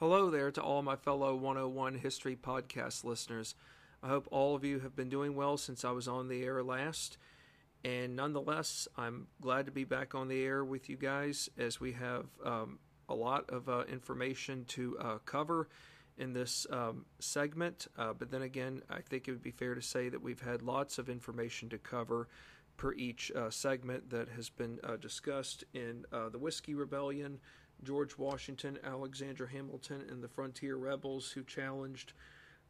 Hello there to all my fellow 101 History Podcast listeners. I hope all of you have been doing well since I was on the air last. And nonetheless, I'm glad to be back on the air with you guys as we have um, a lot of uh, information to uh, cover in this um, segment. Uh, but then again, I think it would be fair to say that we've had lots of information to cover per each uh, segment that has been uh, discussed in uh, the Whiskey Rebellion George Washington, Alexander Hamilton, and the frontier rebels who challenged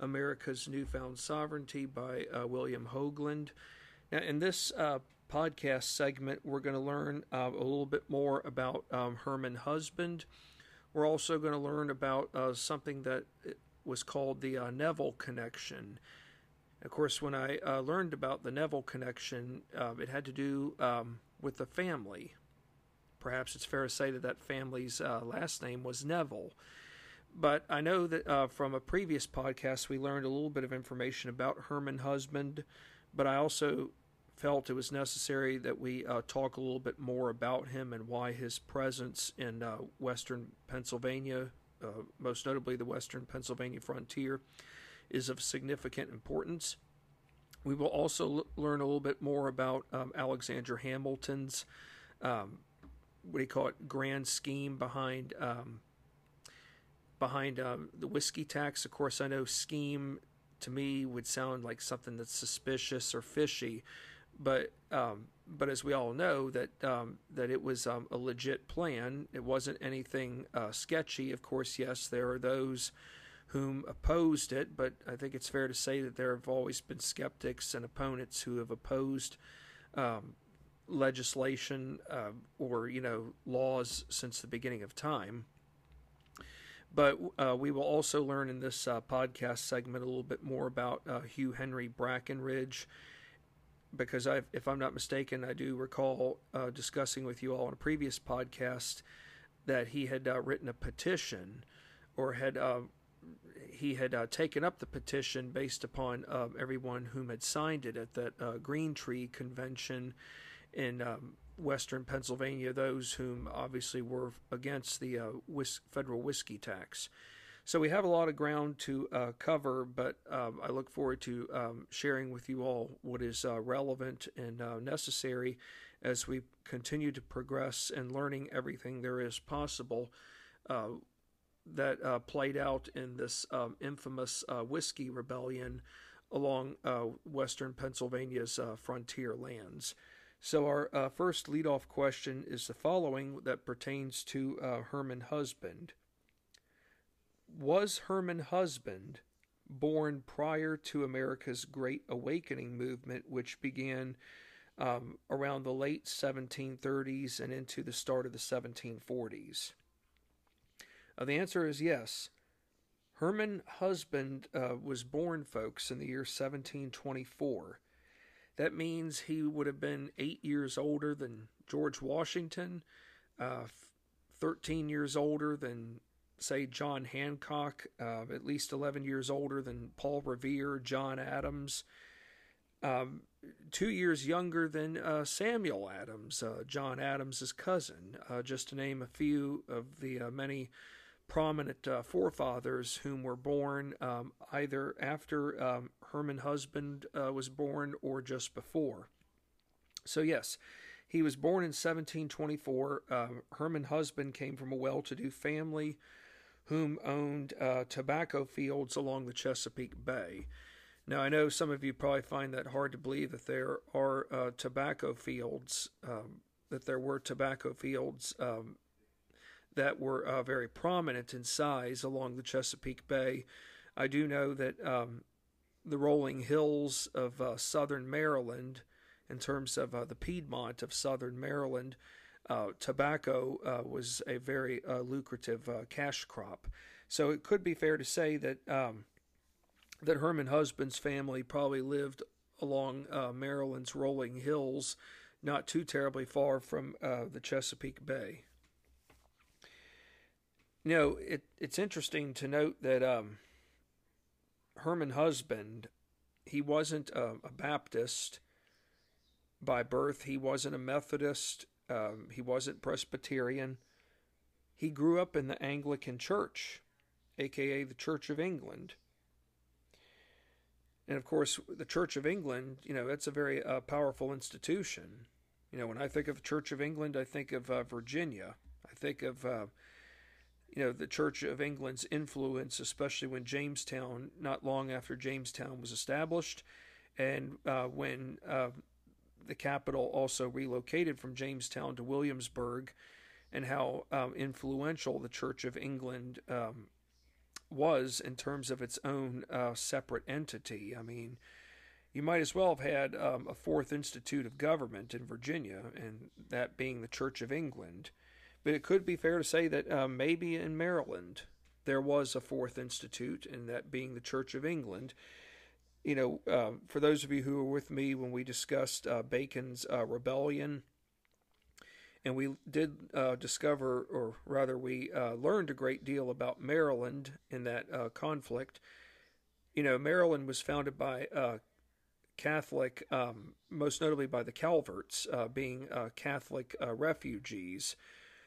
America's newfound sovereignty by uh, William Hogeland. Now, in this uh, podcast segment, we're going to learn uh, a little bit more about um, Herman Husband. We're also going to learn about uh, something that was called the uh, Neville Connection. Of course, when I uh, learned about the Neville Connection, it had to do um, with the family Perhaps it's fair to say that that family's uh, last name was Neville. But I know that uh, from a previous podcast we learned a little bit of information about Herman Husband, but I also felt it was necessary that we uh, talk a little bit more about him and why his presence in uh, western Pennsylvania, uh, most notably the western Pennsylvania frontier, is of significant importance. We will also l- learn a little bit more about um, Alexander Hamilton's um, what do you call it grand scheme behind um, behind um, the whiskey tax. Of course, I know scheme to me would sound like something that's suspicious or fishy, but um, but as we all know that um, that it was um, a legit plan. It wasn't anything uh, sketchy. Of course, yes, there are those whom opposed it, but I think it's fair to say that there have always been skeptics and opponents who have opposed um, legislation uh, or you know laws since the beginning of time. But uh, we will also learn in this uh, podcast segment a little bit more about uh, Hugh Henry Brackenridge, because i if I'm not mistaken, I do recall uh, discussing with you all on a previous podcast that he had uh, written a petition, or had he had taken up the petition based upon everyone whom had signed it at that Green Tree Convention in um, western Pennsylvania, those whom obviously were against the uh, whis- federal whiskey tax. So we have a lot of ground to uh, cover, but um, I look forward to um, sharing with you all what is uh, relevant and uh, necessary as we continue to progress and learning everything there is possible uh, that uh, played out in this um, infamous whiskey rebellion along western Pennsylvania's frontier lands. So, our uh, first leadoff question is the following that pertains to uh, Herman Husband. Was Herman Husband born prior to America's Great Awakening movement, which began um, around the late 1730s and into the start of the 1740s? Uh, the answer is yes. Herman Husband uh, was born, folks, in the year 1724. That means he would have been eight years older than George Washington, uh, 13 years older than, say, John Hancock, uh, at least 11 years older than Paul Revere, John Adams, um, two years younger than uh, Samuel Adams, uh, John Adams's cousin, uh, just to name a few of the uh, many prominent uh, forefathers whom were born um, either after um, Herman Husband uh, was born or just before. So, yes, he was born in 1724. Uh, Herman Husband came from a well to do family whom owned uh, tobacco fields along the Chesapeake Bay. Now, I know some of you probably find that hard to believe that there are uh, tobacco fields, um, that there were tobacco fields um, that were uh, very prominent in size along the Chesapeake Bay. I do know that um, the rolling hills of uh, southern Maryland, in terms of uh, the Piedmont of southern Maryland, uh, tobacco uh, was a very uh, lucrative cash crop. So it could be fair to say that um, that Herman Husband's family probably lived along Maryland's rolling hills, not too terribly far from the Chesapeake Bay. You know, it, it's interesting to note that um, Herman Husband, he wasn't a, a, Baptist by birth. He wasn't a Methodist. Um, he wasn't Presbyterian. He grew up in the Anglican Church. aka the Church of England. And of course, the Church of England, you know, that's a very uh, powerful institution. You know, when I think of the Church of England, I think of uh, Virginia. I think of, uh, you know, the Church of England's influence, especially when Jamestown, not long after Jamestown was established, and uh, when uh, the capital also relocated from Jamestown to Williamsburg, and how um, influential the Church of England um, was in terms of its own uh, separate entity. I mean, you might as well have had um, a fourth institute of government in Virginia, and that being the Church of England. But it could be fair to say that uh, maybe in Maryland there was a fourth institute, and that being the Church of England. You know, uh, for those of you who were with me when we discussed uh, Bacon's uh, rebellion, and we did uh, discover, or rather, we uh, learned a great deal about Maryland in that conflict. You know, Maryland was founded by Catholic, um, most notably by the Calverts, being Catholic refugees.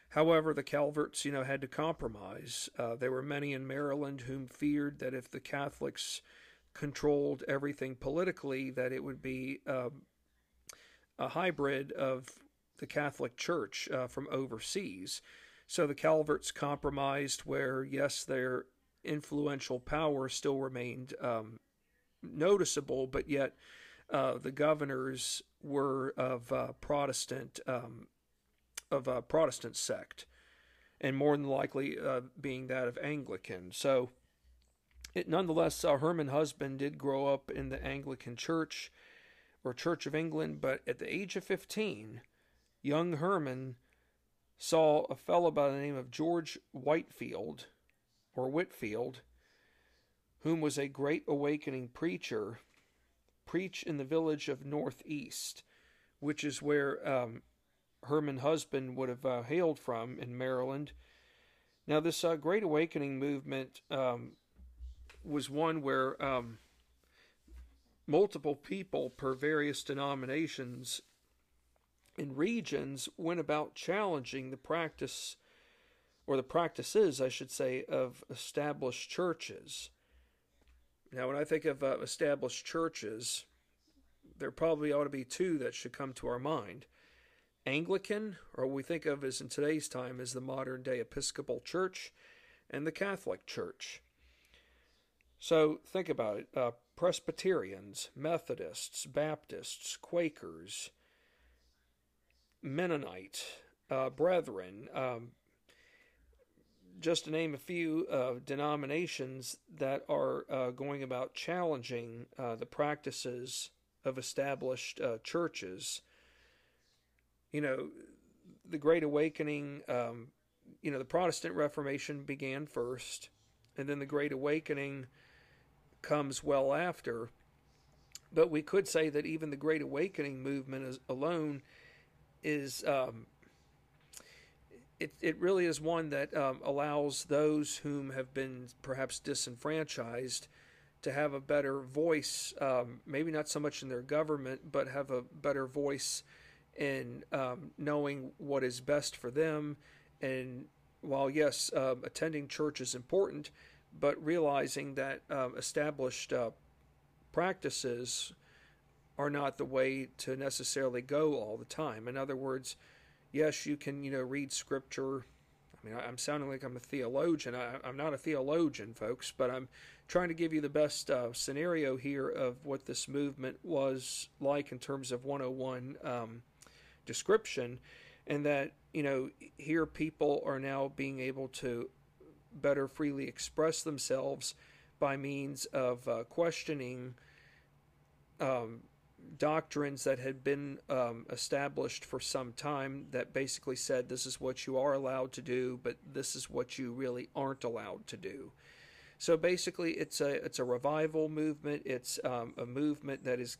However, the Calverts, you know, had to compromise. there were many in Maryland whom feared that if the Catholics controlled everything politically, that it would be um, a hybrid of the Catholic Church uh, from overseas. So the Calverts compromised where, yes, their influential power still remained um, noticeable, but yet uh, the governors were of uh, Protestant um, of a Protestant sect, and more than likely uh, being that of Anglican. So, it nonetheless, uh, Herman Husband did grow up in the Anglican Church or Church of England, but at the age of fifteen young Herman saw a fellow by the name of George Whitefield or Whitfield, whom was a great awakening preacher, preach in the village of Northeast, which is where um, Herman Husband would have uh, hailed from in Maryland. Now, this uh, Great Awakening movement um, was one where um, multiple people per various denominations in regions went about challenging the practice, or the practices, I should say, of established churches. Now, when I think of uh, established churches, there probably ought to be two that should come to our mind. Anglican, or what we think of as in today's time as the modern day Episcopal Church, and the Catholic Church. So think about it uh, Presbyterians, Methodists, Baptists, Quakers, Mennonite uh, brethren, um, just to name a few uh, denominations that are uh, going about challenging uh, the practices of established uh, churches. You know, the Great Awakening, um, you know, the Protestant Reformation began first, and then the Great Awakening comes well after. But we could say that even the Great Awakening movement is, alone is um, it it really is one that um, allows those whom have been perhaps disenfranchised to have a better voice. Um, maybe not so much in their government, but have a better voice in um, knowing what is best for them. And while yes, uh, attending church is important, but realizing that um, established uh, practices are not the way to necessarily go all the time. In other words, yes, you can, you know, read scripture. I mean, I'm sounding like I'm a theologian. I, am not a theologian, folks, but I'm trying to give you the best uh, scenario here of what this movement was like in terms of 101 um, description, and that, you know, here people are now being able to better freely express themselves by means of uh, questioning um, doctrines that had been um, established for some time that basically said this is what you are allowed to do, but this is what you really aren't allowed to do. So basically, it's a it's a revival movement. It's um, a movement that is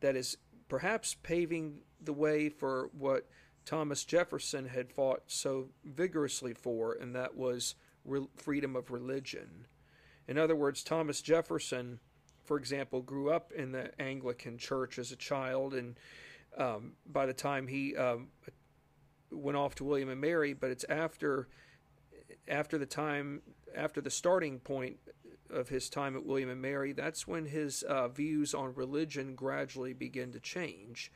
that is perhaps paving the way for what Thomas Jefferson had fought so vigorously for, and that was re- freedom of religion. In other words, Thomas Jefferson for example, grew up in the Anglican church as a child, and um, by the time he um, went off to William and Mary, but it's after after the time after the starting point of his time at William and Mary, that's when his uh, views on religion gradually begin to change.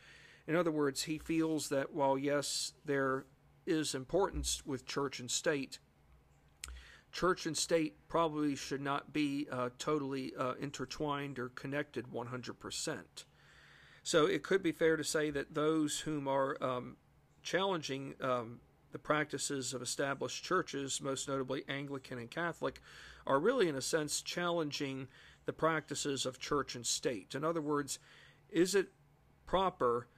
In other words, he feels that while, yes, there is importance with church and state, church and state probably should not be uh, totally uh, intertwined or connected 100%. So it could be fair to say that those whom are um, challenging um, the practices of established churches, most notably Anglican and Catholic, are really, in a sense, challenging the practices of church and state. In other words, is it proper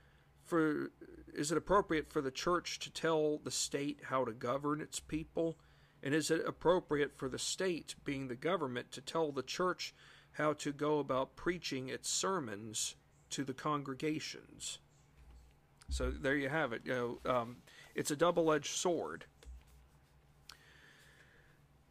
for is it appropriate for the church to tell the state how to govern its people? And is it appropriate for the state, being the government, to tell the church how to go about preaching its sermons to the congregations? So there you have it. You know, um, it's a double-edged sword.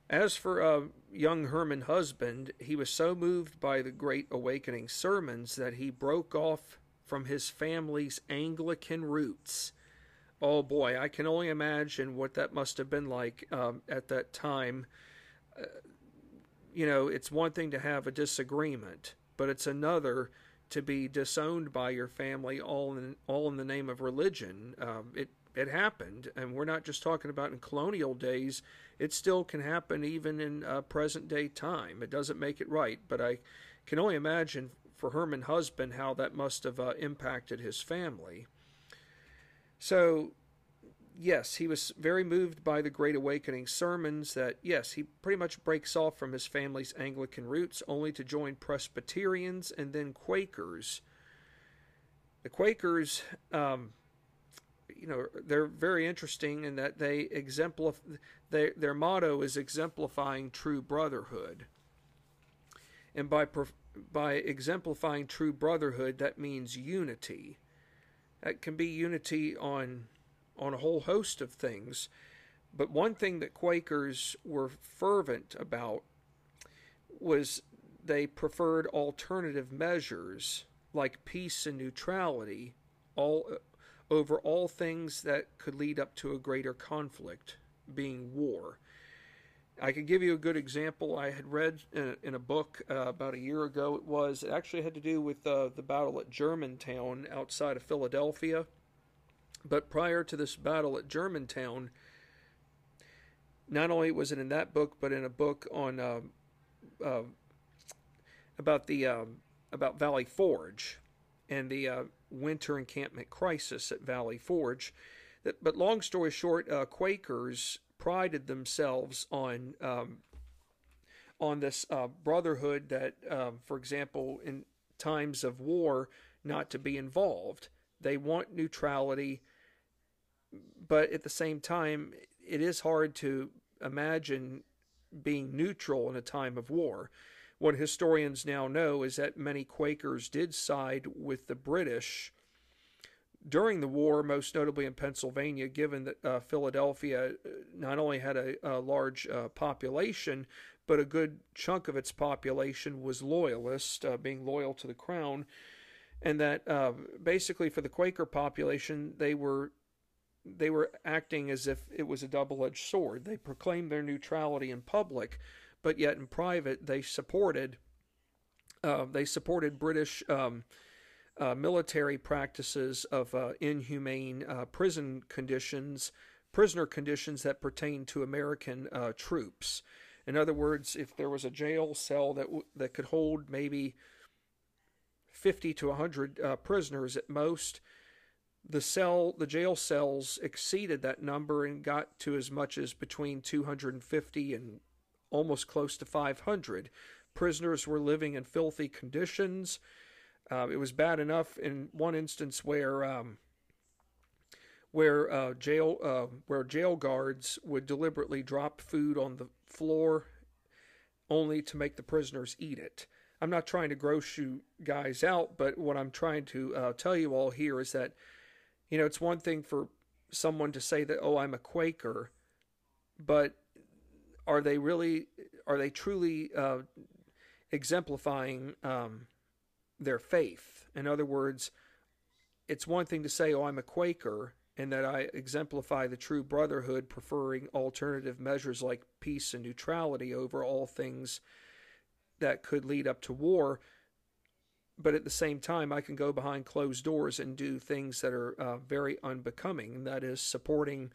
As for uh, young Herman Husband, he was so moved by the Great Awakening sermons that he broke off from his family's Anglican roots. Oh boy, I can only imagine what that must have been like um, at that time. Uh, you know, it's one thing to have a disagreement, but it's another to be disowned by your family all in all in the name of religion. Um, it it happened, and we're not just talking about in colonial days. It still can happen even in uh, present day time. It doesn't make it right, but I can only imagine for Herman Husband how that must have uh, impacted his family. So, yes, he was very moved by the Great Awakening sermons. That, yes, he pretty much breaks off from his family's Anglican roots only to join Presbyterians and then Quakers. The Quakers, um, you know, they're very interesting in that they exemplify, they, their motto is exemplifying true brotherhood. And by by exemplifying true brotherhood, that means unity. That can be unity on on a whole host of things. But one thing that Quakers were fervent about was they preferred alternative measures like peace and neutrality all over all things that could lead up to a greater conflict, being war. I could give you a good example. I had read in a, in a book uh, about a year ago. It was it actually had to do with uh, the battle at Germantown outside of Philadelphia. But prior to this battle at Germantown, not only was it in that book, but in a book on uh, uh about the um, about Valley Forge and the uh, winter encampment crisis at Valley Forge. But long story short, uh, Quakers prided themselves on um, on this uh, brotherhood that, um, for example, in times of war, not to be involved. They want neutrality, but at the same time, it is hard to imagine being neutral in a time of war. What historians now know is that many Quakers did side with the British during the war, most notably in Pennsylvania, given that uh, Philadelphia uh, not only had a, a large uh, population, but a good chunk of its population was loyalist, uh, being loyal to the crown, and that uh, basically for the Quaker population, they were they were acting as if it was a double-edged sword. They proclaimed their neutrality in public, but yet in private they supported uh, they supported British. Um, uh, military practices of uh, inhumane uh, prison conditions, prisoner conditions that pertain to American uh, troops. In other words, if there was a jail cell that w- that could hold maybe 50 to 100 uh, prisoners at most, the cell, the jail cells exceeded that number and got to as much as between 250 and almost close to 500. Prisoners were living in filthy conditions uh, it was bad enough in one instance where um, where uh, jail uh, where jail guards would deliberately drop food on the floor only to make the prisoners eat it. I'm not trying to gross you guys out, but what I'm trying to uh, tell you all here is that you know it's one thing for someone to say that oh I'm a Quaker, but are they really are they truly uh, exemplifying um, their faith. In other words, it's one thing to say, oh, I'm a Quaker, and that I exemplify the true brotherhood, preferring alternative measures like peace and neutrality over all things that could lead up to war. But at the same time, I can go behind closed doors and do things that are uh, very unbecoming, that is supporting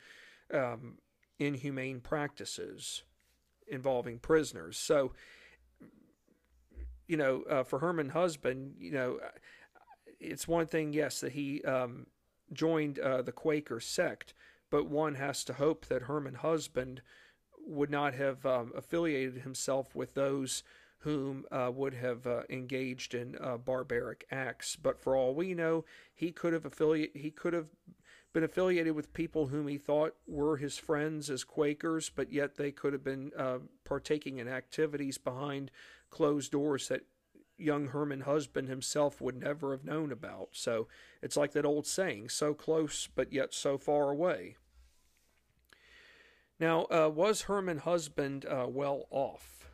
um, inhumane practices involving prisoners. So, you know, uh, for Herman Husband, you know, it's one thing, yes, that he um, joined uh, the Quaker sect, but one has to hope that Herman Husband would not have um, affiliated himself with those whom uh, would have uh, engaged in uh, barbaric acts. But for all we know, he could have affiliate he could have been affiliated with people whom he thought were his friends as Quakers, but yet they could have been uh, partaking in activities behind closed doors that young Herman Husband himself would never have known about. So it's like that old saying so close, but yet so far away. Now, uh, was Herman Husband uh, well off?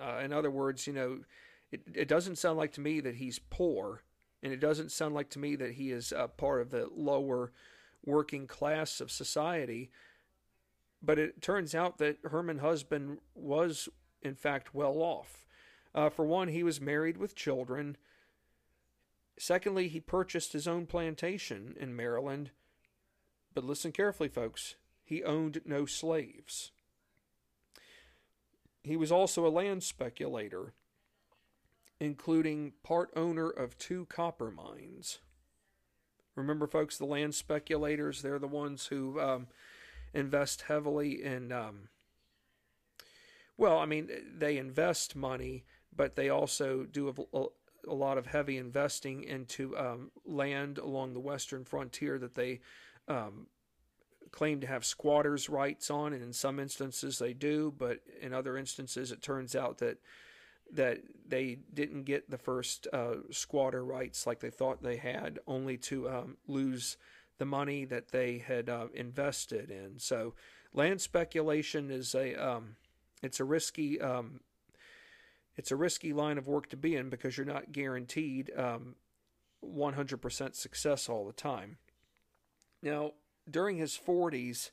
Uh, in other words, you know, it, it doesn't sound like to me that he's poor, and it doesn't sound like to me that he is part of the lower working class of society. But it turns out that Herman Husband was, in fact, well off. Uh, for one, he was married with children. Secondly, he purchased his own plantation in Maryland. But listen carefully, folks. He owned no slaves. He was also a land speculator, including part owner of two copper mines. Remember, folks, the land speculators, they're the ones who um, invest heavily in, um, well, I mean, they invest money but they also do a, a lot of heavy investing into um, land along the western frontier that they um, claim to have squatters' rights on, and in some instances they do, but in other instances it turns out that that they didn't get the first uh, squatter rights like they thought they had, only to um, lose the money that they had uh, invested in. So, land speculation is a um, it's a risky um, it's a risky line of work to be in because you're not guaranteed um, 100% success all the time. Now, during his 40s,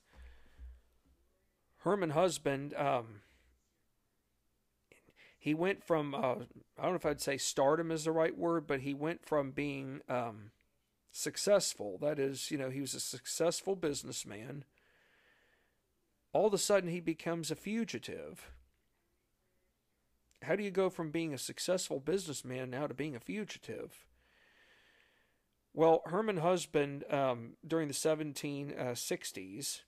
Herman Husband, um, he went from, uh, I don't know if I'd say stardom is the right word, but he went from being um, successful. That is, you know, he was a successful businessman. All of a sudden, he becomes a fugitive how do you go from being a successful businessman now to being a fugitive? Well, Herman Husband, um, during the 1760s,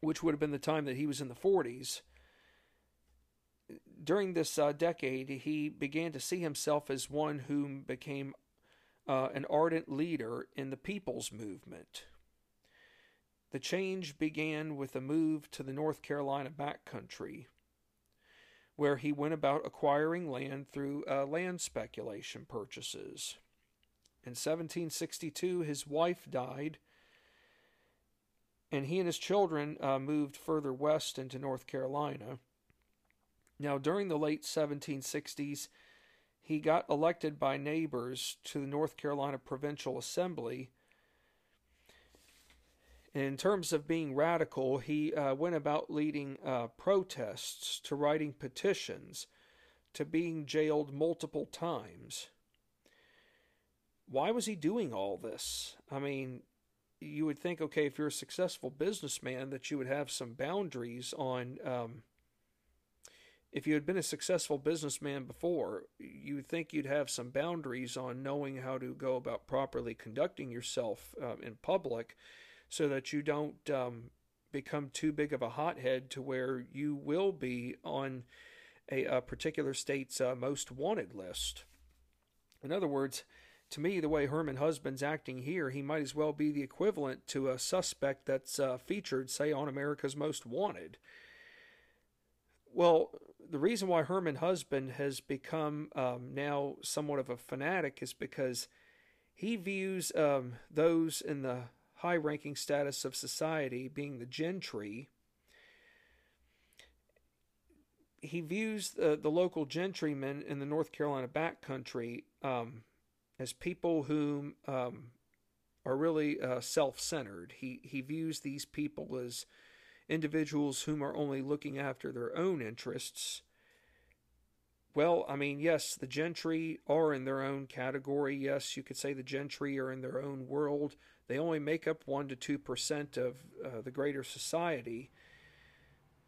which would have been the time that he was in the 40s, during this uh, decade, he began to see himself as one who became uh, an ardent leader in the people's movement. The change began with a move to the North Carolina backcountry, where he went about acquiring land through uh, land speculation purchases. In 1762, his wife died, and he and his children uh, moved further west into North Carolina. Now, during the late 1760s, he got elected by neighbors to the North Carolina Provincial Assembly in terms of being radical, he uh, went about leading uh, protests, to writing petitions, to being jailed multiple times. Why was he doing all this? I mean, you would think, okay, if you're a successful businessman, that you would have some boundaries on. Um, if you had been a successful businessman before, you would think you'd have some boundaries on knowing how to go about properly conducting yourself uh, in public so that you don't um, become too big of a hothead to where you will be on a, a particular state's uh, most wanted list. In other words, to me, the way Herman Husband's acting here, he might as well be the equivalent to a suspect that's uh, featured, say, on America's Most Wanted. Well, the reason why Herman Husband has become um, now somewhat of a fanatic is because he views um, those in the high ranking status of society, being the gentry, he views the, the local gentrymen in the North Carolina backcountry um, as people whom um, are really uh, self-centered. He he views these people as individuals whom are only looking after their own interests. Well, I mean, yes, the gentry are in their own category. Yes, you could say the gentry are in their own world. They only make up 1 to 2% of uh, the greater society.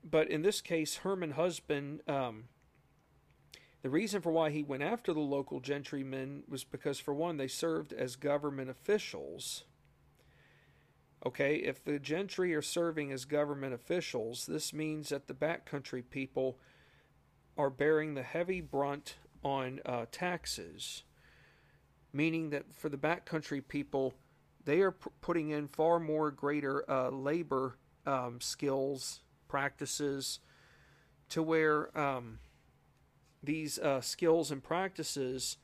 But in this case, Herman Husband, um, the reason for why he went after the local gentrymen was because, for one, they served as government officials. Okay, if the gentry are serving as government officials, this means that the backcountry people are bearing the heavy brunt on uh, taxes, meaning that for the backcountry people, they are p- putting in far more greater uh, labor um, skills, practices, to where um, these uh, skills and practices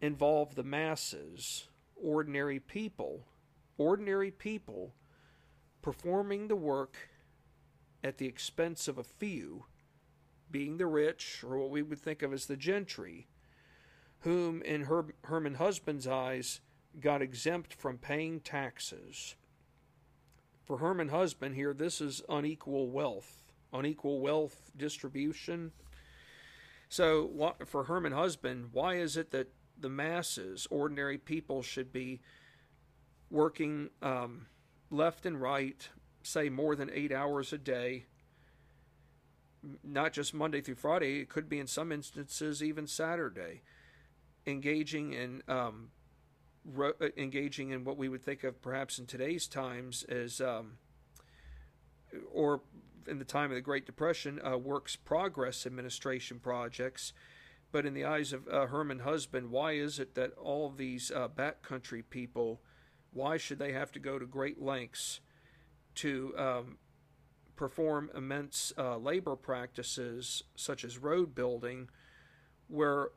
involve the masses, ordinary people, ordinary people performing the work at the expense of a few, being the rich, or what we would think of as the gentry, whom, in Her- Herman Husband's eyes, got exempt from paying taxes. For Herman Husband here, this is unequal wealth, unequal wealth distribution. So, for Herman Husband, why is it that the masses, ordinary people, should be working um, left and right, say more than eight hours a day, not just Monday through Friday, it could be in some instances even Saturday, engaging in um, uh, engaging in what we would think of perhaps in today's times as, um, or in the time of the Great Depression, uh, works progress administration projects. But in the eyes of uh, Herman Husband, why is it that all these uh, backcountry people, why should they have to go to great lengths to um, perform immense uh, labor practices such as road building, where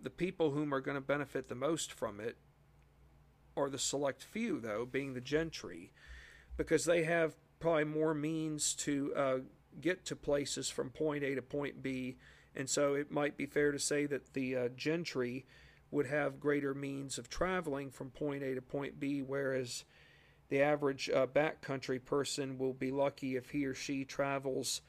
the people whom are going to benefit the most from it are the select few, though, being the gentry, because they have probably more means to uh, get to places from point A to point B. And so it might be fair to say that the uh, gentry would have greater means of traveling from point A to point B, whereas the average uh, backcountry person will be lucky if he or she travels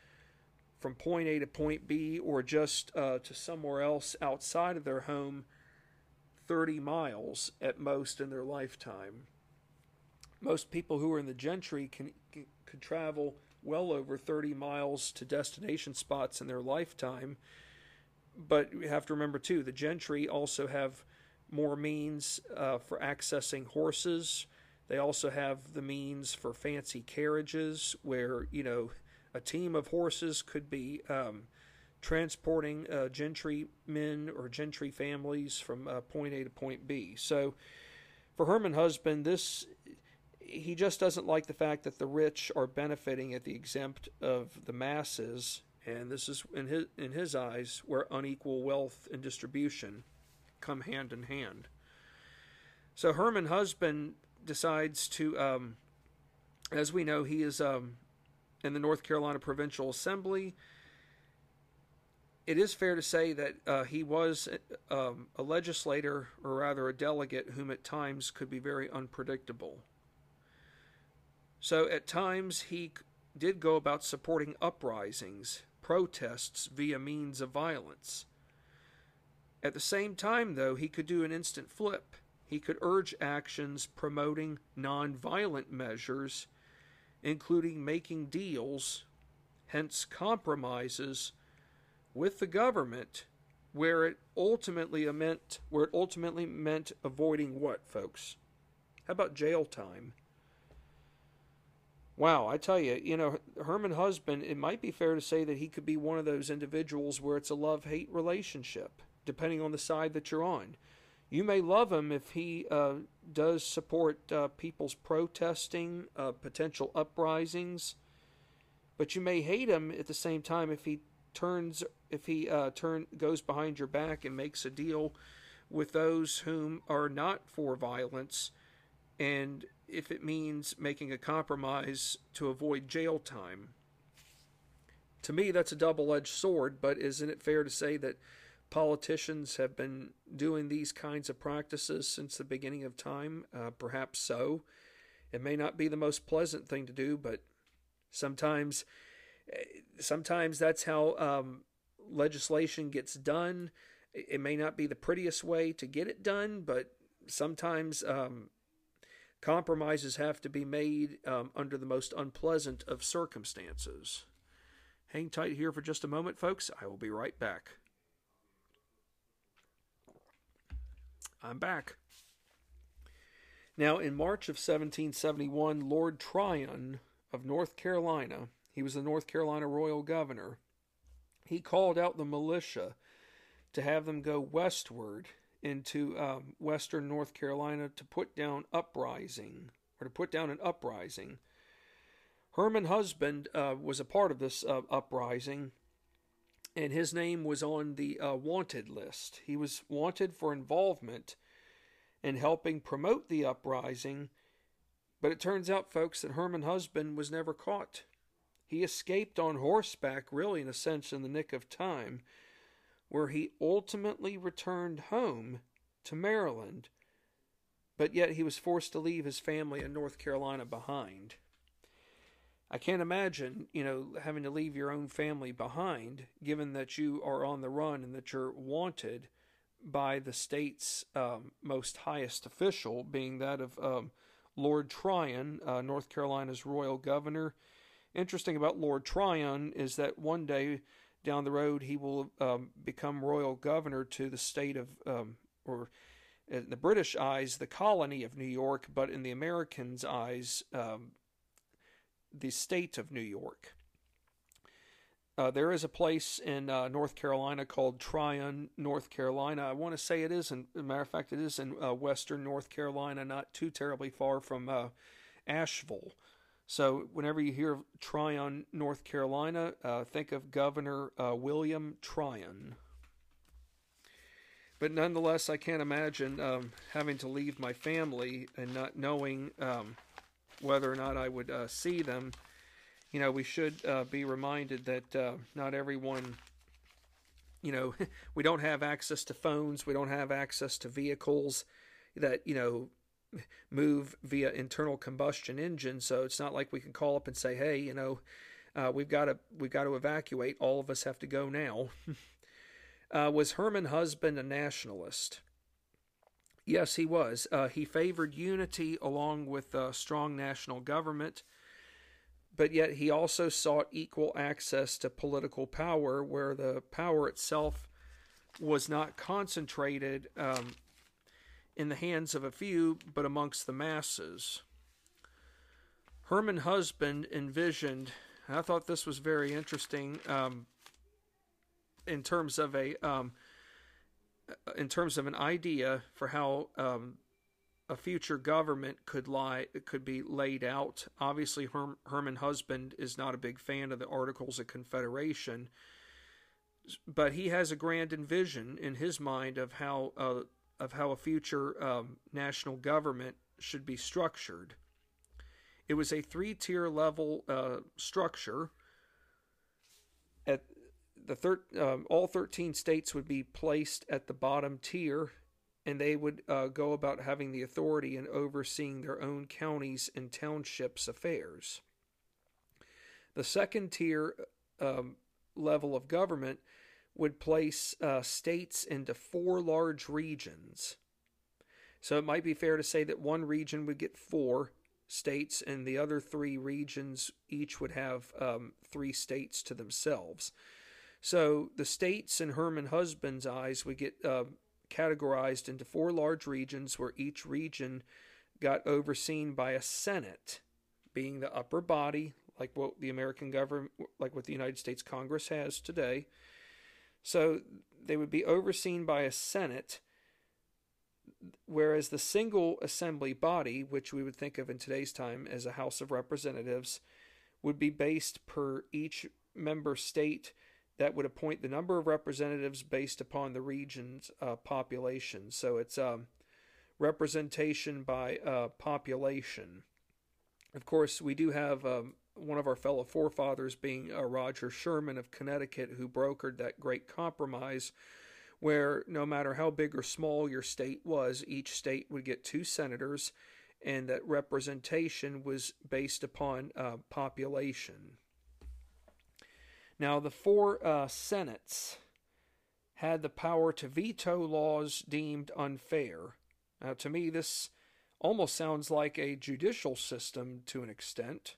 from point A to point B or just uh, to somewhere else outside of their home 30 miles at most in their lifetime. Most people who are in the gentry can, can could travel well over 30 miles to destination spots in their lifetime. But you have to remember, too, the gentry also have more means uh, for accessing horses. They also have the means for fancy carriages where, you know, a team of horses could be um, transporting uh, gentry men or gentry families from uh, point A to point B. So for Herman Husband, this he just doesn't like the fact that the rich are benefiting at the exempt of the masses, and this is in his in his eyes where unequal wealth and distribution come hand in hand. So Herman Husband decides to, um, as we know, he is um, in the North Carolina Provincial Assembly. It is fair to say that uh, he was um, a legislator, or rather a delegate, whom at times could be very unpredictable. So at times he did go about supporting uprisings, protests via means of violence. At the same time, though, he could do an instant flip. He could urge actions promoting nonviolent measures, including making deals, hence compromises, with the government, where it ultimately meant where it ultimately meant avoiding what, folks? How about jail time? Wow, I tell you, you know, Herman Husband, it might be fair to say that he could be one of those individuals where it's a love hate relationship, depending on the side that you're on. You may love him if he uh, does support uh, people's protesting, uh, potential uprisings, but you may hate him at the same time if he turns, if he uh, turn goes behind your back and makes a deal with those whom are not for violence and if it means making a compromise to avoid jail time. To me, that's a double edged sword, but isn't it fair to say that politicians have been doing these kinds of practices since the beginning of time? Uh, perhaps so. It may not be the most pleasant thing to do, but sometimes, eh, sometimes that's how um, legislation gets done. It may not be the prettiest way to get it done, but sometimes um, compromises have to be made um, under the most unpleasant of circumstances. Hang tight here for just a moment, folks. I will be right back. I'm back. Now, in March of 1771, Lord Tryon of North Carolina, he was the North Carolina royal governor, he called out the militia to have them go westward into um, western North Carolina to put down uprising or to put down an uprising. Herman Husband uh, was a part of this uh, uprising, and his name was on the uh, wanted list. He was wanted for involvement in helping promote the uprising, but it turns out, folks, that Herman Husband was never caught. He escaped on horseback, really, in a sense, in the nick of time, where he ultimately returned home to Maryland, but yet he was forced to leave his family in North Carolina behind. I can't imagine, you know, having to leave your own family behind, given that you are on the run and that you're wanted by the state's um, most highest official, being that of um, Lord Tryon, uh, North Carolina's royal governor interesting about Lord Tryon is that one day down the road he will um, become royal governor to the state of, um, or in the British eyes, the colony of New York, but in the Americans' eyes, um, the state of New York. Uh, there is a place in uh, North Carolina called Tryon, North Carolina. I want to say it is, in, as a matter of fact, it is in uh, western North Carolina, not too terribly far from uh, Asheville. So, whenever you hear of Tryon, North Carolina, uh, think of Governor uh, William Tryon. But nonetheless, I can't imagine um, having to leave my family and not knowing um, whether or not I would uh, see them. You know, we should uh, be reminded that uh, not everyone, you know, we don't have access to phones, we don't have access to vehicles that, you know, move via internal combustion engine. So it's not like we can call up and say, "Hey, you know, uh, we've got to we've got to evacuate. All of us have to go now." uh, was Herman Husband a nationalist? Yes, he was. Uh, he favored unity along with a strong national government, but yet he also sought equal access to political power, where the power itself was not concentrated um, in the hands of a few, but amongst the masses. Herman Husband envisioned, I thought this was very interesting um, in terms of a um, in terms of an idea for how um, a future government could lie could be laid out. Obviously, Herm, Herman Husband is not a big fan of the Articles of Confederation, but he has a grand envision in his mind of how uh, of how a future um, national government should be structured. It was a three tier level uh, structure. At the thir- um, all 13 states would be placed at the bottom tier, and they would uh, go about having the authority and overseeing their own counties and townships' affairs. The second tier um, level of government would place uh, states into four large regions. So it might be fair to say that one region would get four states, and the other three regions each would have um, three states to themselves. So the states in Herman Husband's eyes would get uh, categorized into four large regions, where each region got overseen by a Senate, being the upper body, like what the American government, like what the United States Congress has today so they would be overseen by a Senate, whereas the single assembly body, which we would think of in today's time as a House of Representatives, would be based per each member state that would appoint the number of representatives based upon the region's uh, population. So it's um, representation by uh, population. Of course, we do have um, one of our fellow forefathers being uh, Roger Sherman of Connecticut, who brokered that great compromise where no matter how big or small your state was, each state would get two senators, and that representation was based upon uh, population. Now, the four uh, senates had the power to veto laws deemed unfair. Now, to me, this almost sounds like a judicial system to an extent.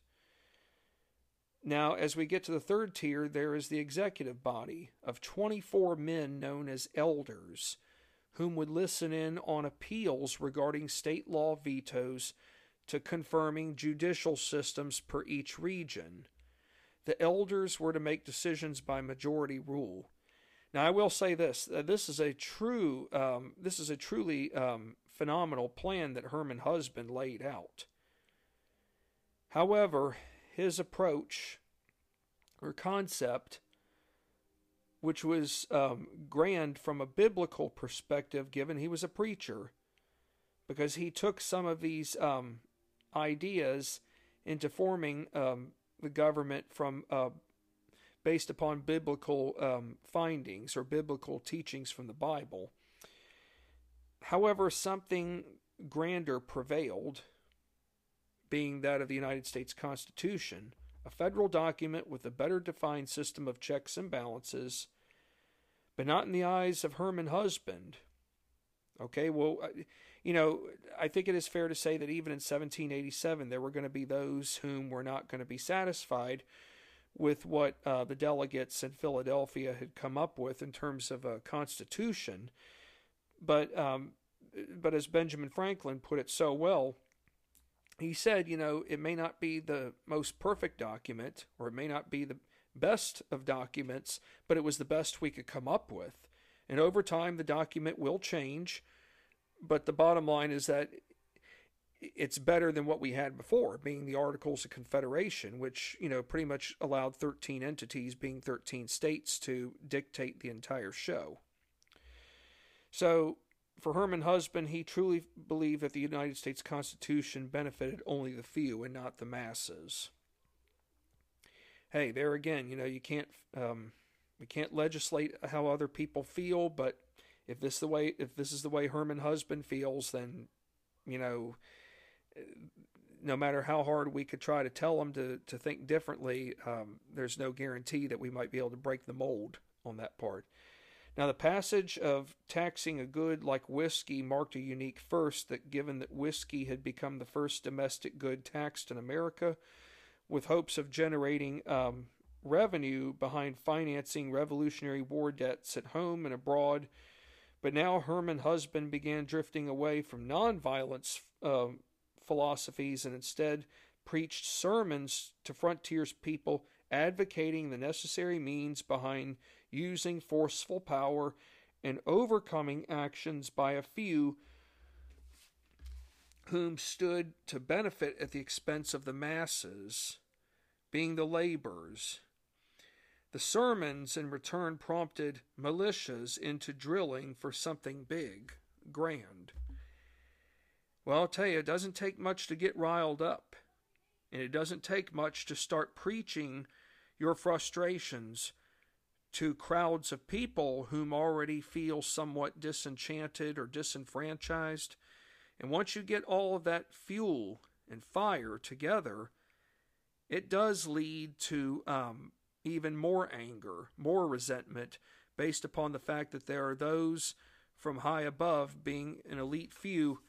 Now, as we get to the third tier, there is the executive body of 24 men known as elders, whom would listen in on appeals regarding state law vetoes to confirming judicial systems per each region. The elders were to make decisions by majority rule. Now, I will say this: uh, this is a true, um, this is a truly um, phenomenal plan that Herman Husband laid out. However, his approach or concept, which was um, grand from a biblical perspective, given he was a preacher, because he took some of these um, ideas into forming um, the government from uh, based upon biblical um, findings or biblical teachings from the Bible. However, something grander prevailed, being that of the United States Constitution, a federal document with a better defined system of checks and balances, but not in the eyes of Herman Husband. Okay, well, you know, I think it is fair to say that even in 1787, there were going to be those whom were not going to be satisfied with what uh, the delegates in Philadelphia had come up with in terms of a constitution. But um, but as Benjamin Franklin put it so well, he said, you know, it may not be the most perfect document, or it may not be the best of documents, but it was the best we could come up with. And over time, the document will change, but the bottom line is that it's better than what we had before, being the Articles of Confederation, which, you know, pretty much allowed 13 entities, being 13 states, to dictate the entire show. So, for Herman Husband, he truly believed that the United States Constitution benefited only the few and not the masses. Hey, there again, you know, you can't um, we can't legislate how other people feel, but if this the way if this is the way Herman Husband feels, then you know, no matter how hard we could try to tell him to to think differently, um, there's no guarantee that we might be able to break the mold on that part. Now, the passage of taxing a good like whiskey marked a unique first that, given that whiskey had become the first domestic good taxed in America, with hopes of generating um, revenue behind financing Revolutionary War debts at home and abroad. But now Herman Husband began drifting away from nonviolence uh, philosophies and instead preached sermons to frontiers people advocating the necessary means behind using forceful power and overcoming actions by a few whom stood to benefit at the expense of the masses, being the laborers. The sermons in return prompted militias into drilling for something big, grand. Well, I'll tell you, it doesn't take much to get riled up, and it doesn't take much to start preaching your frustrations to crowds of people whom already feel somewhat disenchanted or disenfranchised. And once you get all of that fuel and fire together, it does lead to um, even more anger, more resentment, based upon the fact that there are those from high above, being an elite few,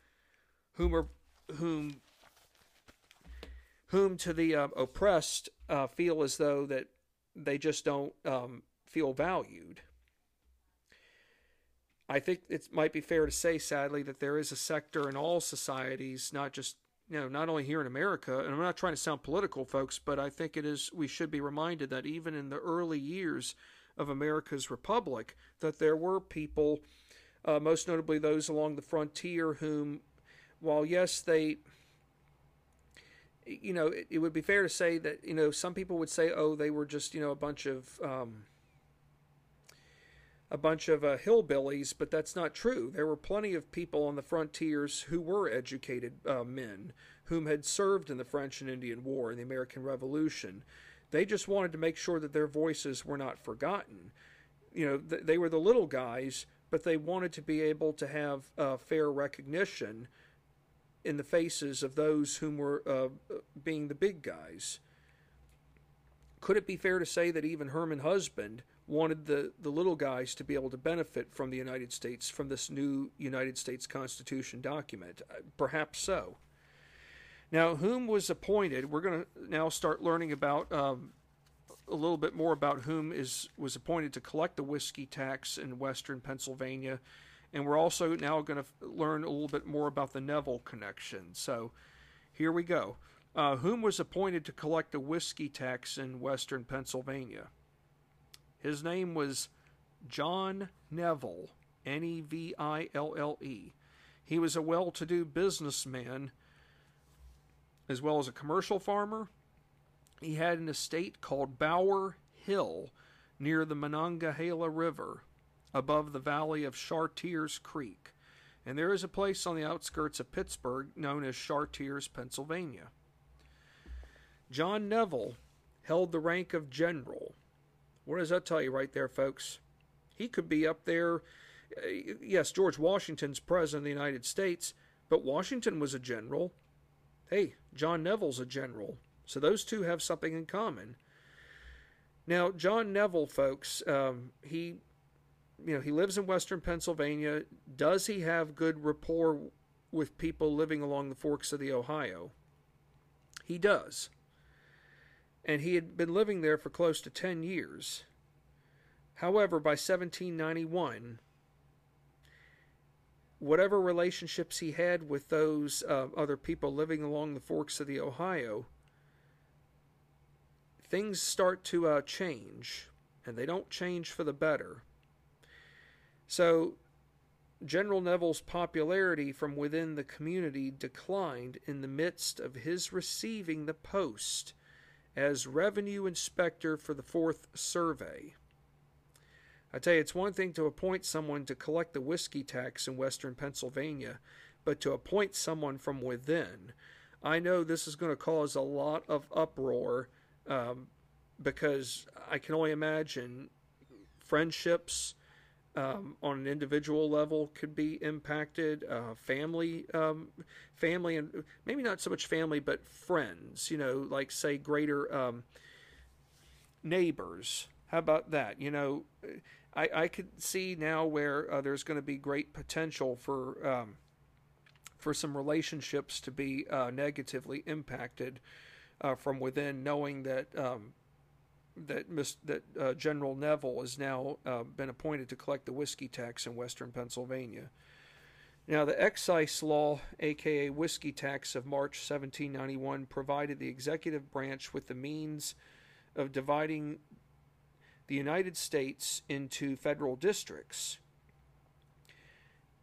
whom are whom whom to the uh, oppressed uh, feel as though that they just don't um, feel valued. I think it might be fair to say, sadly, that there is a sector in all societies, not just you know, not only here in America, and I'm not trying to sound political, folks, but I think it is we should be reminded that even in the early years of America's republic, that there were people, uh, most notably those along the frontier, whom, while yes, they you know, it, it, would be fair to say that you know some people would say, oh, they were just you know a bunch of um, a bunch of uh, hillbillies, but that's not true. There were plenty of people on the frontiers who were educated uh, men whom had served in the French and Indian War and the American Revolution. They just wanted to make sure that their voices were not forgotten. You know, th- they were the little guys but they wanted to be able to have uh, fair recognition in the faces of those whom were uh, being the big guys. Could it be fair to say that even Herman Husband wanted the, the little guys to be able to benefit from the United States, from this new United States Constitution document? Uh, perhaps so. Now, whom was appointed? We're going to now start learning about um, a little bit more about whom is was appointed to collect the whiskey tax in western Pennsylvania, and we're also now going to learn a little bit more about the Neville connection. So, here we go. Uh, whom was appointed to collect the whiskey tax in western Pennsylvania? His name was John Neville, N E V I L L E. He was a well to do businessman as well as a commercial farmer. He had an estate called Bower Hill near the Monongahela River above the valley of Chartiers Creek. And there is a place on the outskirts of Pittsburgh known as Chartiers, Pennsylvania. John Neville held the rank of general. What does that tell you right there, folks? He could be up there. Uh, yes, George Washington's president of the United States, but Washington was a general. Hey, John Neville's a general. So those two have something in common. Now, John Neville, folks, um, he, you know, he lives in Western Pennsylvania. Does he have good rapport with people living along the forks of the Ohio? He does. And he had been living there for close to 10 years. However, by 1791, whatever relationships he had with those uh, other people living along the forks of the Ohio, things start to uh, change, and they don't change for the better. So, General Neville's popularity from within the community declined in the midst of his receiving the post as revenue inspector for the Fourth Survey. I tell you, it's one thing to appoint someone to collect the whiskey tax in western Pennsylvania, but to appoint someone from within, I know this is going to cause a lot of uproar um, because I can only imagine friendships um, on an individual level could be impacted. Uh, family, um, family, and maybe not so much family, but friends. You know, like say greater um, neighbors. How about that? You know, I, I could see now where uh, there's going to be great potential for um, for some relationships to be uh, negatively impacted uh, from within, knowing that um, that that uh, General Neville has now uh, been appointed to collect the whiskey tax in Western Pennsylvania. Now, the excise law, aka whiskey tax of March 1791, provided the executive branch with the means of dividing the United States into federal districts.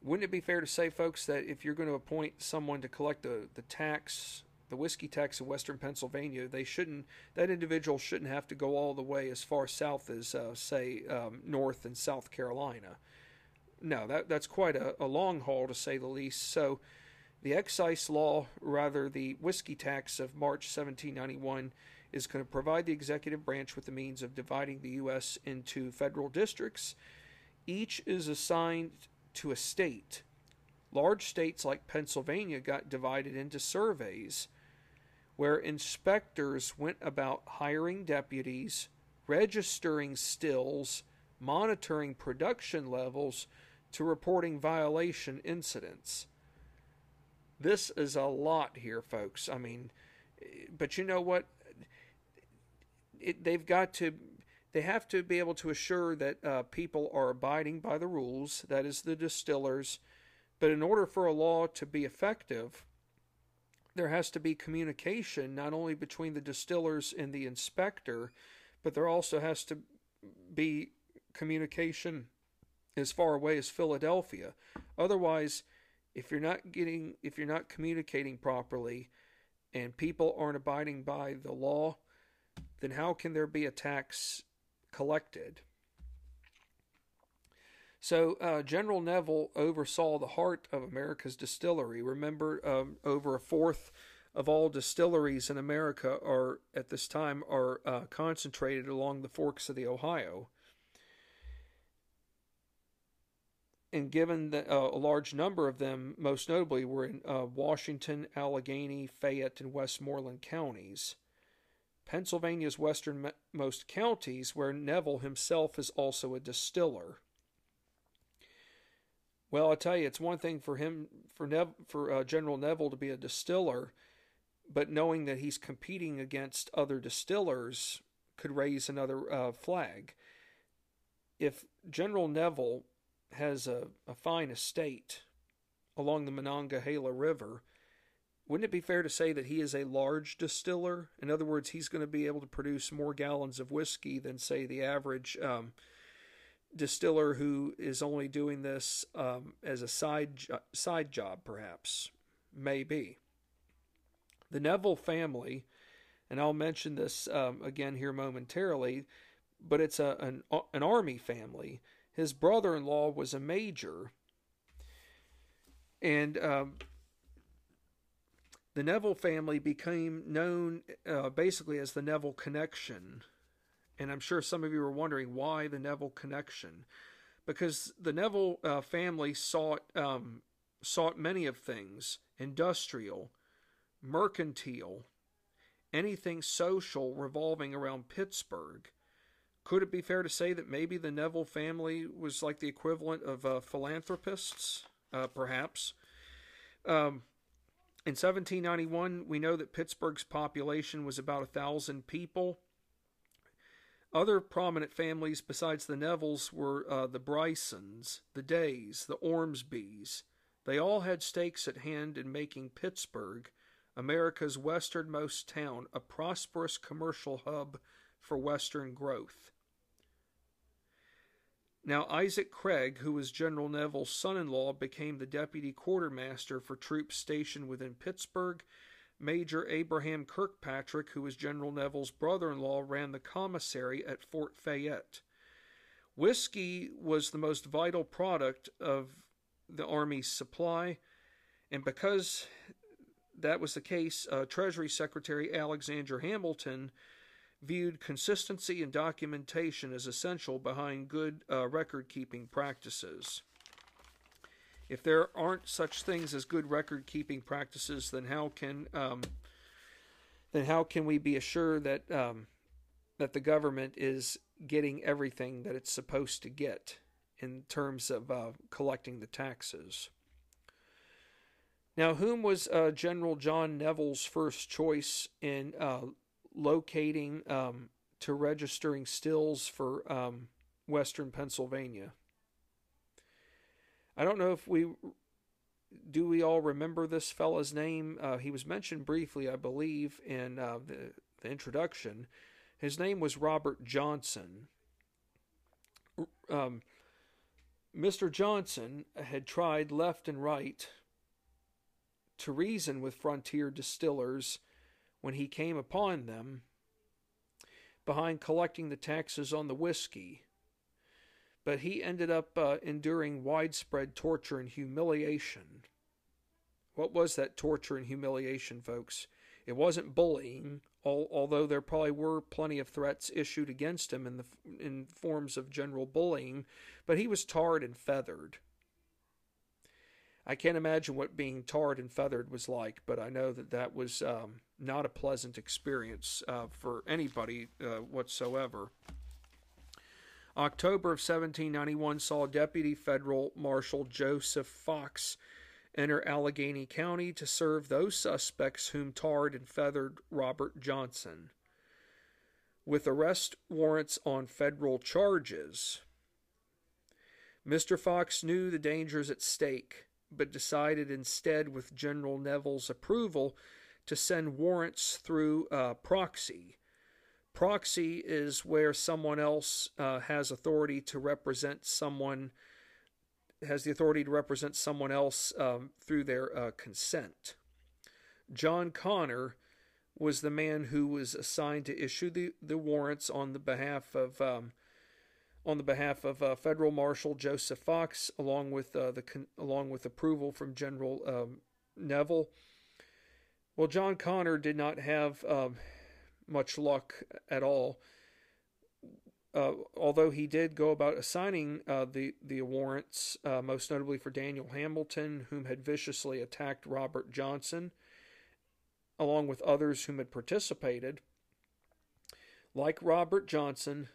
Wouldn't it be fair to say, folks, that if you're going to appoint someone to collect the, the tax, the whiskey tax in Western Pennsylvania, they shouldn't that individual shouldn't have to go all the way as far south as, uh, say, um, North and South Carolina. No, that that's quite a, a long haul to say the least. So, the excise law, rather the whiskey tax of March 1791 is going to provide the executive branch with the means of dividing the U.S. into federal districts. Each is assigned to a state. Large states like Pennsylvania got divided into surveys where inspectors went about hiring deputies, registering stills, monitoring production levels, to reporting violation incidents. This is a lot here, folks. I mean, but you know what? it, they've got to they have to be able to assure that uh, people are abiding by the rules that is the distillers but in order for a law to be effective there has to be communication not only between the distillers and the inspector but there also has to be communication as far away as Philadelphia otherwise if you're not getting if you're not communicating properly and people aren't abiding by the law then how can there be a tax collected? So uh, General Neville oversaw the heart of America's distillery. Remember, um, over a fourth of all distilleries in America are at this time are uh, concentrated along the forks of the Ohio. and given that uh, a large number of them, most notably, were in uh, Washington, Allegheny, Fayette, and Westmoreland counties. Pennsylvania's westernmost counties, where Neville himself is also a distiller. Well, I tell you, it's one thing for him, for Nev, for uh, General Neville to be a distiller, but knowing that he's competing against other distillers could raise another uh, flag. If General Neville has a, a fine estate along the Monongahela River, wouldn't it be fair to say that he is a large distiller? In other words, he's going to be able to produce more gallons of whiskey than, say, the average um, distiller who is only doing this um, as a side jo- side job, perhaps, maybe. The Neville family, and I'll mention this um, again here momentarily, but it's a an, an army family. His brother-in-law was a major, and um, the Neville family became known uh, basically as the Neville connection and I'm sure some of you are wondering why the Neville connection. Because the Neville uh, family sought, um, sought many of things industrial, mercantile, anything social revolving around Pittsburgh. Could it be fair to say that maybe the Neville family was like the equivalent of uh, philanthropists? Uh, perhaps. Um, in 1791, we know that Pittsburgh's population was about a thousand people. Other prominent families besides the Nevilles were uh, the Brysons, the Days, the Ormsbys. They all had stakes at hand in making Pittsburgh, America's westernmost town, a prosperous commercial hub for Western growth. Now, Isaac Craig, who was General Neville's son in law, became the deputy quartermaster for troops stationed within Pittsburgh Major Abraham Kirkpatrick, who was General Neville's brother in law, ran the commissary at Fort Fayette. Whiskey was the most vital product of the Army's supply, and because that was the case, uh, Treasury Secretary Alexander Hamilton viewed consistency and documentation as essential behind good uh, record keeping practices. If there aren't such things as good record keeping practices, then how can um, then how can we be assured that um, that the government is getting everything that it's supposed to get in terms of uh, collecting the taxes? Now, whom was uh, General John Neville's first choice in uh, locating um, to registering stills for um, Western Pennsylvania? I don't know if we do we all remember this fella's name. Uh, he was mentioned briefly, I believe, in uh, the, the introduction. His name was Robert Johnson. Um, Mr. Johnson had tried left and right to reason with frontier distillers when he came upon them behind collecting the taxes on the whiskey but he ended up uh, enduring widespread torture and humiliation. What was that torture and humiliation, folks? It wasn't bullying, although there probably were plenty of threats issued against him in the in forms of general bullying, but he was tarred and feathered. I can't imagine what being tarred and feathered was like, but I know that that was um, not a pleasant experience uh, for anybody uh, whatsoever. October of 1791 saw Deputy Federal Marshal Joseph Fox enter Allegheny County to serve those suspects whom tarred and feathered Robert Johnson. With arrest warrants on federal charges, Mr. Fox knew the dangers at stake, but decided instead, with General Neville's approval, to send warrants through uh, proxy Proxy is where someone else uh, has authority to represent someone, has the authority to represent someone else um, through their uh, consent. John Connor was the man who was assigned to issue the, the warrants on the behalf of um, on the behalf of uh, Federal Marshal Joseph Fox, along with uh, the along with approval from General um, Neville. Well, John Connor did not have um, much luck at all. uh, although he did go about assigning uh, the the warrants, uh, most notably for Daniel Hamilton, whom had viciously attacked Robert Johnson, along with others whom had participated. Like Robert Johnson,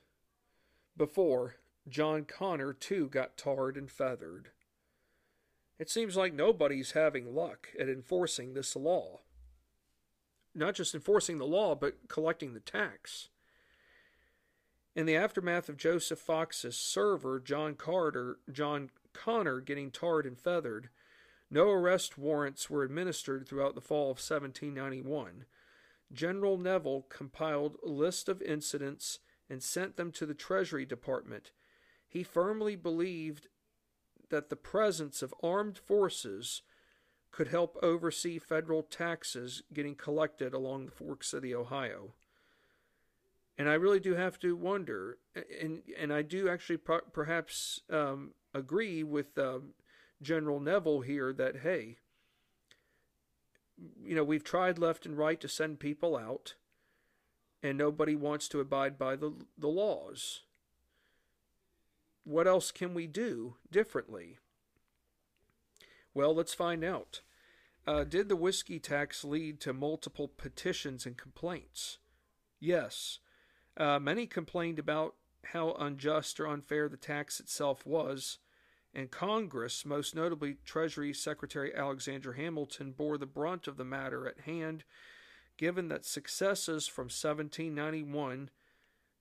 before John Connor too got tarred and feathered. It seems like nobody's having luck at enforcing this law. Not just enforcing the law, but collecting the tax. In the aftermath of Joseph Fox's server, John Carter, John Connor, getting tarred and feathered, no arrest warrants were administered throughout the fall of 1791. General Neville compiled a list of incidents and sent them to the Treasury Department. He firmly believed that the presence of armed forces could help oversee federal taxes getting collected along the forks of the Ohio and I really do have to wonder, and and I do actually per- perhaps um, agree with um, General Neville here that hey, you know we've tried left and right to send people out, and nobody wants to abide by the the laws. What else can we do differently? Well, let's find out. Uh, did the whiskey tax lead to multiple petitions and complaints? Yes. Uh, many complained about how unjust or unfair the tax itself was, and Congress, most notably Treasury Secretary Alexander Hamilton, bore the brunt of the matter at hand, given that successes from 1791,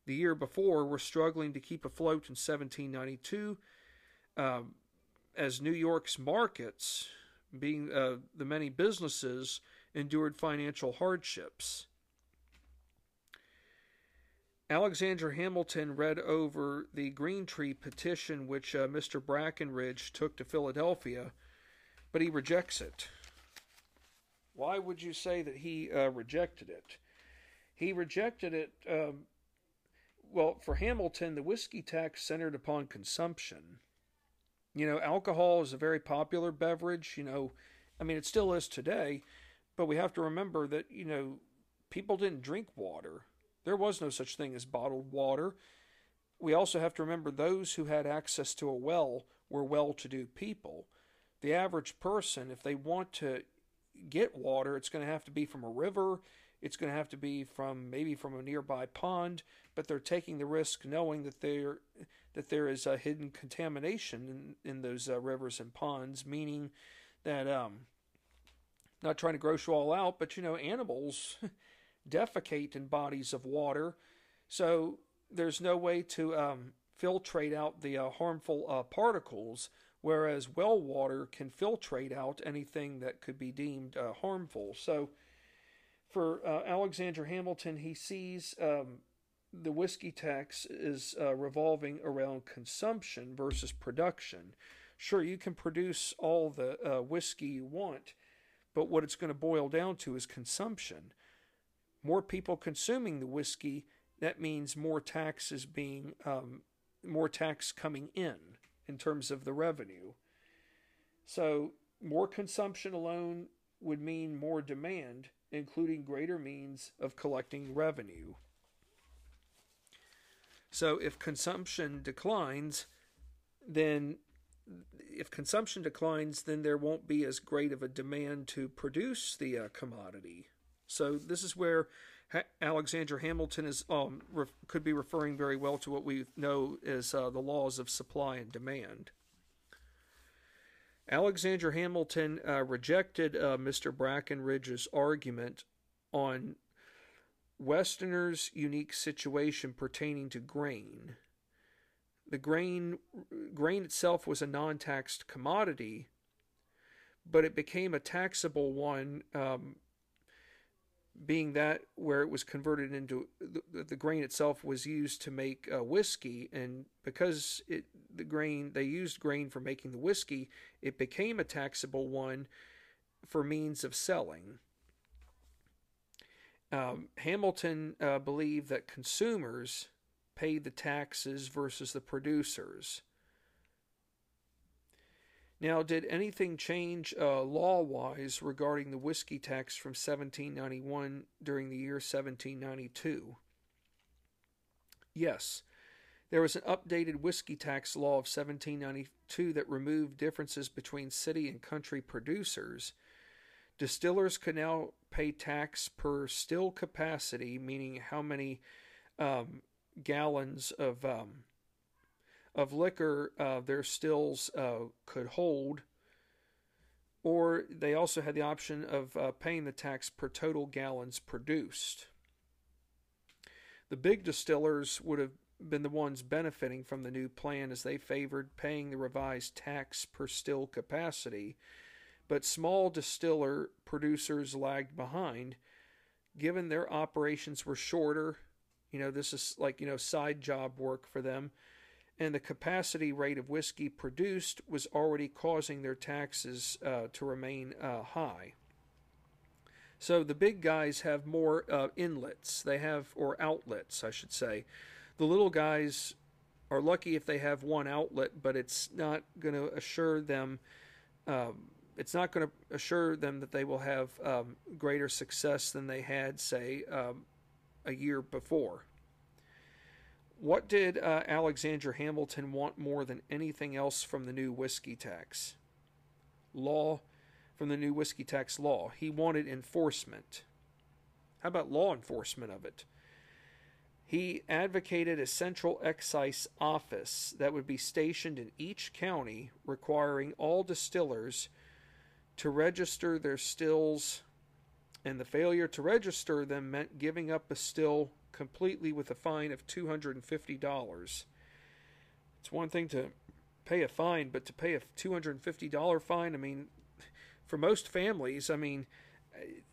the year before, were struggling to keep afloat in 1792, um, as New York's markets, being uh, the many businesses, endured financial hardships. Alexander Hamilton read over the Green Tree petition which uh, Mr. Brackenridge took to Philadelphia, but he rejects it. Why would you say that he uh, rejected it? He rejected it. Um, well, for Hamilton, the whiskey tax centered upon consumption. You know, alcohol is a very popular beverage. You know, I mean, it still is today, but we have to remember that, you know, people didn't drink water there was no such thing as bottled water. We also have to remember those who had access to a well were well to do people. The average person, if they want to get water, it's going to have to be from a river, it's going to have to be from maybe from a nearby pond, but they're taking the risk knowing that there that there is a hidden contamination in, in those uh, rivers and ponds, meaning that um, not trying to gross you all out, but you know, animals defecate in bodies of water. So there's no way to um, filtrate out the uh, harmful uh, particles, whereas well water can filtrate out anything that could be deemed uh, harmful. So for uh, Alexander Hamilton, he sees um, the whiskey tax is uh, revolving around consumption versus production. Sure, you can produce all the uh, whiskey you want, but what it's going to boil down to is consumption more people consuming the whiskey, that means more taxes being um, more tax coming in in terms of the revenue. So more consumption alone would mean more demand, including greater means of collecting revenue. So if consumption declines, then if consumption declines, then there won't be as great of a demand to produce the uh, commodity. So this is where ha- Alexander Hamilton is um, re- could be referring very well to what we know as uh, the laws of supply and demand. Alexander Hamilton uh, rejected uh, Mr. Brackenridge's argument on Westerners' unique situation pertaining to grain. The grain grain itself was a non-taxed commodity, but it became a taxable one um, being that where it was converted into the, the grain itself was used to make uh, whiskey, and because it the grain they used grain for making the whiskey, it became a taxable one for means of selling. Um, Hamilton uh, believed that consumers paid the taxes versus the producers. Now, did anything change uh, law wise regarding the whiskey tax from 1791 during the year 1792? Yes. There was an updated whiskey tax law of 1792 that removed differences between city and country producers. Distillers could now pay tax per still capacity, meaning how many um, gallons of um, of liquor uh, their stills uh, could hold. Or they also had the option of uh, paying the tax per total gallons produced. The big distillers would have been the ones benefiting from the new plan as they favored paying the revised tax per still capacity, but small distiller producers lagged behind given their operations were shorter. You know, this is like, you know, side job work for them. And the capacity rate of whiskey produced was already causing their taxes uh, to remain uh, high. So the big guys have more uh, inlets, they have, or outlets, I should say. The little guys are lucky if they have one outlet, but it's not going to assure them. Um, it's not going to assure them that they will have um, greater success than they had, say, um, a year before. What did uh, Alexander Hamilton want more than anything else from the new whiskey tax? Law from the new whiskey tax law. He wanted enforcement. How about law enforcement of it? He advocated a central excise office that would be stationed in each county, requiring all distillers to register their stills, and the failure to register them meant giving up a still completely with a fine of $250. It's one thing to pay a fine, but to pay a $250 fine, I mean, for most families, I mean,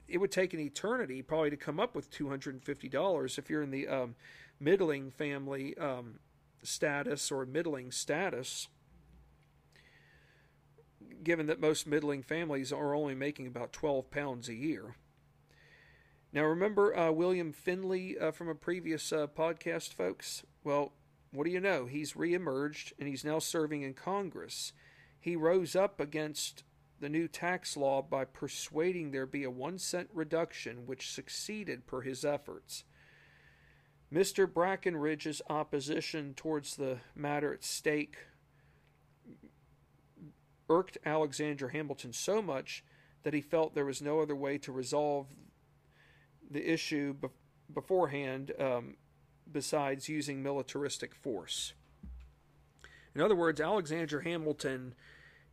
it would take an eternity probably to come up with $250 if you're in the um, middling family um, status or middling status, given that most middling families are only making about 12 pounds a year. Now, remember uh, William Findley uh, from a previous uh, podcast, folks? Well, what do you know? He's reemerged and he's now serving in Congress. He rose up against the new tax law by persuading there be a one cent reduction, which succeeded per his efforts. Mr. Brackenridge's opposition towards the matter at stake irked Alexander Hamilton so much that he felt there was no other way to resolve the issue be- beforehand um, besides using militaristic force. In other words, Alexander Hamilton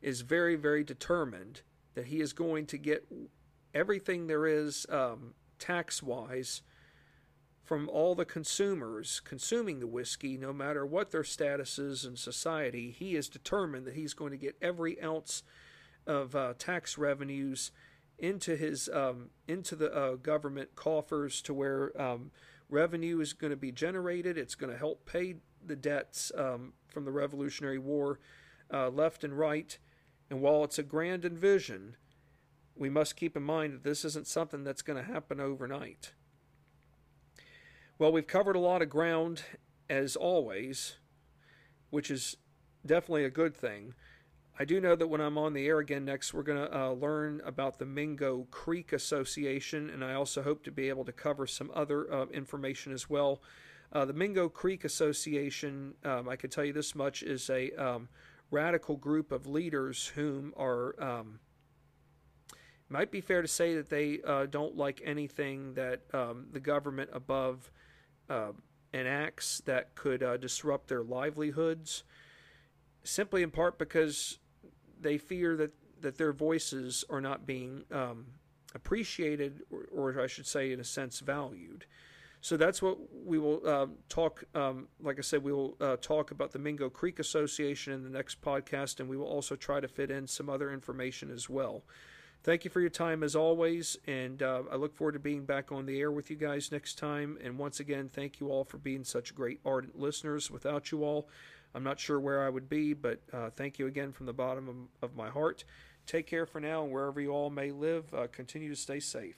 is very, very determined that he is going to get everything there is um, tax wise from all the consumers consuming the whiskey, no matter what their status is in society. He is determined that he's going to get every ounce of uh, tax revenues into his um, into the uh, government coffers to where um, revenue is going to be generated. It's going to help pay the debts um, from the Revolutionary War, uh, left and right, and while it's a grand envision, we must keep in mind that this isn't something that's going to happen overnight. Well, we've covered a lot of ground as always, which is definitely a good thing. I do know that when I'm on the air again next, we're going to uh, learn about the Mingo Creek Association, and I also hope to be able to cover some other uh, information as well. Uh, the Mingo Creek Association, um, I can tell you this much, is a um, radical group of leaders whom are um, might be fair to say that they uh, don't like anything that um, the government above uh, enacts that could uh, disrupt their livelihoods, simply in part because they fear that, that their voices are not being um, appreciated, or, or I should say, in a sense, valued. So that's what we will uh, talk. Um, like I said, we will uh, talk about the Mingo Creek Association in the next podcast, and we will also try to fit in some other information as well. Thank you for your time as always, and uh, I look forward to being back on the air with you guys next time. And once again, thank you all for being such great, ardent listeners. Without you all, I'm not sure where I would be, but uh, thank you again from the bottom of, of, my heart. Take care for now, and wherever you all may live, uh, continue to stay safe.